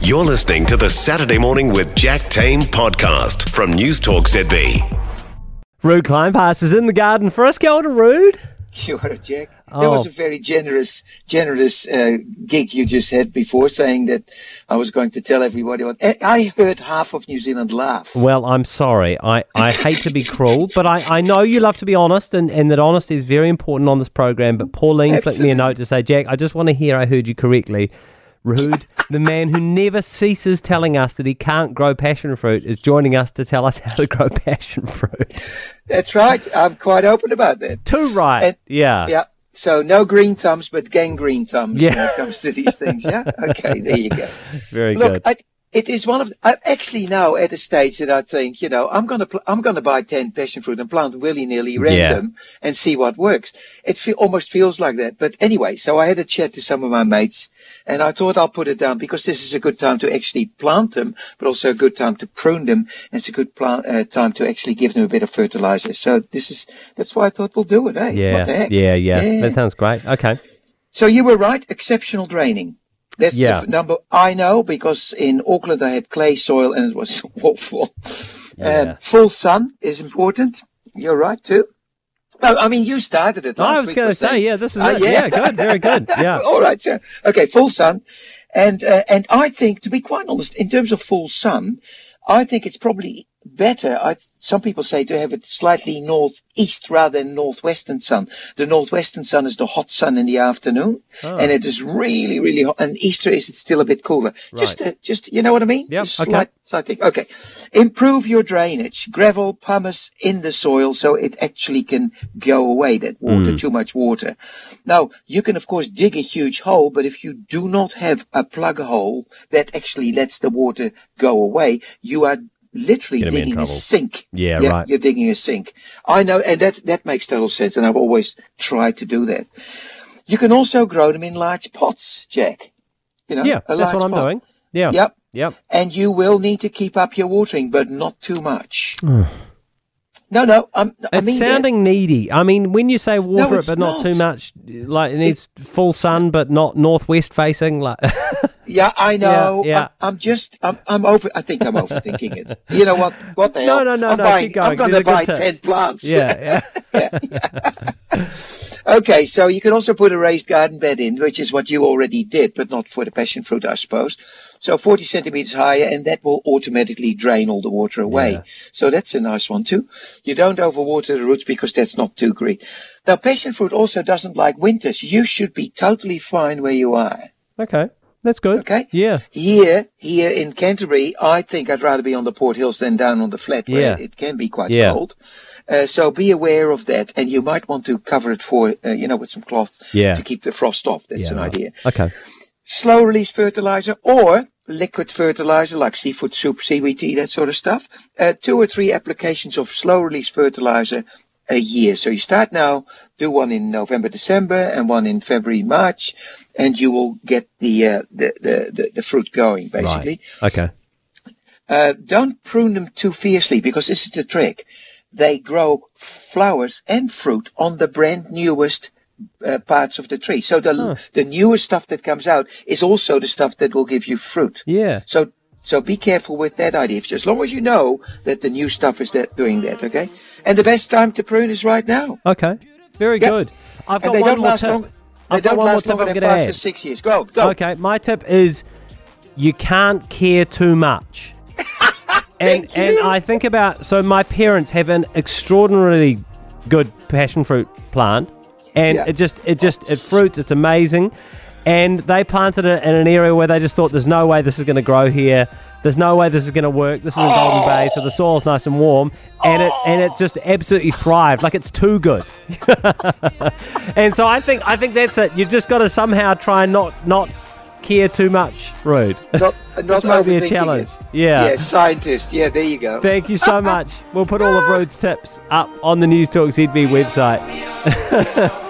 You're listening to the Saturday Morning with Jack Tame podcast from News Talk ZB. Ruud Kleinpaste is in the garden for us. Go to Ruud. Kia ora, Jack. That Oh. was a very generous, generous uh, gig you just had before, saying that I was going to tell everybody what. I- I heard half of New Zealand laugh. Well, I'm sorry. I, I hate to be cruel, but I, I know you love to be honest and, and that honesty is very important on this program. But Pauline flicked me a note to say, Jack, I just want to hear I heard you correctly. Ruud, the man who never ceases telling us that he can't grow passion fruit, is joining us to tell us how to grow passion fruit. That's right. I'm quite open about that. Too right. And- yeah. Yeah. So no green thumbs, but gangrene thumbs Yeah. when it comes to these things. Yeah. Okay. There you go. Very Look, good. I, it is one of. I'm actually now at a stage that I think, you know, I'm gonna pl- I'm gonna buy ten passion fruit and plant willy nilly random and see what works. It fe- almost feels like that. But anyway, so I had a chat to some of my mates, and I thought I'll put it down because this is a good time to actually plant them, but also a good time to prune them, and it's a good plant, uh, time to actually give them a bit of fertilizer. So this is that's why I thought we'll do it. Eh? yeah. What the heck? yeah. Yeah. Yeah. That sounds great. Okay. So you were right. Exceptional draining. That's Yeah. the number I know because in Auckland I had clay soil and it was awful. Yeah. Um, full sun is important. You're right too. No, I mean you started it. I was going to say, yeah, this is Ah, it. Yeah. good. Very good. Yeah. All right. So, okay, full sun, and uh, and I think to be quite honest, in terms of full sun, I think it's probably better. I some people say to have it slightly northeast rather than northwestern sun. The northwestern sun is the hot sun in the afternoon, Oh. and it is really really hot. And Easter is it's still a bit cooler. Just uh, just you know what I mean? Just okay. slight- slight thing. Okay. Improve your drainage. Gravel, pumice in the soil so it actually can go away. That water, Mm. too much water. Now, you can of course dig a huge hole, but if you do not have a plug hole that actually lets the water go away, you are literally in digging a sink. Yeah, right. You're digging a sink. I know, and that, that makes total sense, and I've always tried to do that. You can also grow them in large pots, Jack. You know, Yeah. That's what I'm pot. doing. Yeah. Yep. Yep. And you will need to keep up your watering, but not too much. no, no, I'm, I It's mean, that- sounding needy. I mean, when you say water it, but not, not. too much, like it needs full sun, but not northwest facing. Like, Yeah, I know. yeah. I'm, I'm just, I'm, I'm over. I think I'm overthinking it. You know what? What the No, hell? no, no, I'm no, Buying, keep going. I'm going to buy ten plants. yeah, yeah. Okay, so you can also put a raised garden bed in, which is what you already did, but not for the passion fruit, I suppose. So 40 centimeters higher, and that will automatically drain all the water away. Yeah. So that's a nice one too. You don't overwater the roots because that's not too green. Now, passion fruit also doesn't like winters. You should be totally fine where you are. Okay, that's good. Okay. Yeah. Here, here in Canterbury, I think I'd rather be on the Port Hills than down on the flat where Yeah. it can be quite Yeah. cold. Uh, so be aware of that, and you might want to cover it for, uh, you know, with some cloth Yeah. to keep the frost off. That's an right. idea. Okay. Slow release fertilizer or liquid fertilizer like seafood soup, CBT, that sort of stuff. Uh, two or three applications of slow release fertilizer a year. So you start now, do one in November, December, and one in February, March, and you will get the uh, the, the, the the fruit going basically. Right. Okay. Uh, don't prune them too fiercely because this is the trick. They grow flowers and fruit on the brand newest uh, parts of the tree. So the Huh. the newest stuff that comes out is also the stuff that will give you fruit. Yeah. So so be careful with that idea. As long as you know that the new stuff is that doing that, okay? And the best time to prune is right now. Okay. Very Yeah. good. I've got one don't more tip. long. They I've got don't one more last tip longer I'm going to add. six years. Go, go. Okay, my tip is you can't care too much. and Thank and. I think about so my parents have an extraordinarily good passion fruit plant and Yeah. it just it just it fruits it's amazing and they planted it in an area where they just thought there's no way this is going to grow here there's no way this is going to work this is in Golden oh. Bay so the soil's nice and warm and it and it just absolutely thrived like it's too good and so I think I think that's it you've just got to somehow try and not not care too much Ruud Not, not might be a challenge. it. Yeah. Yeah, scientist. Yeah, there you go. Thank you so much. We'll put all of Ruud's tips up on the News Talk ZB website.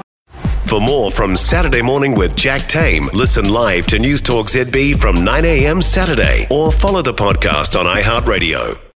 For more from Saturday Morning with Jack Tame, listen live to News Talk ZB from 9 a.m. Saturday or follow the podcast on iHeartRadio.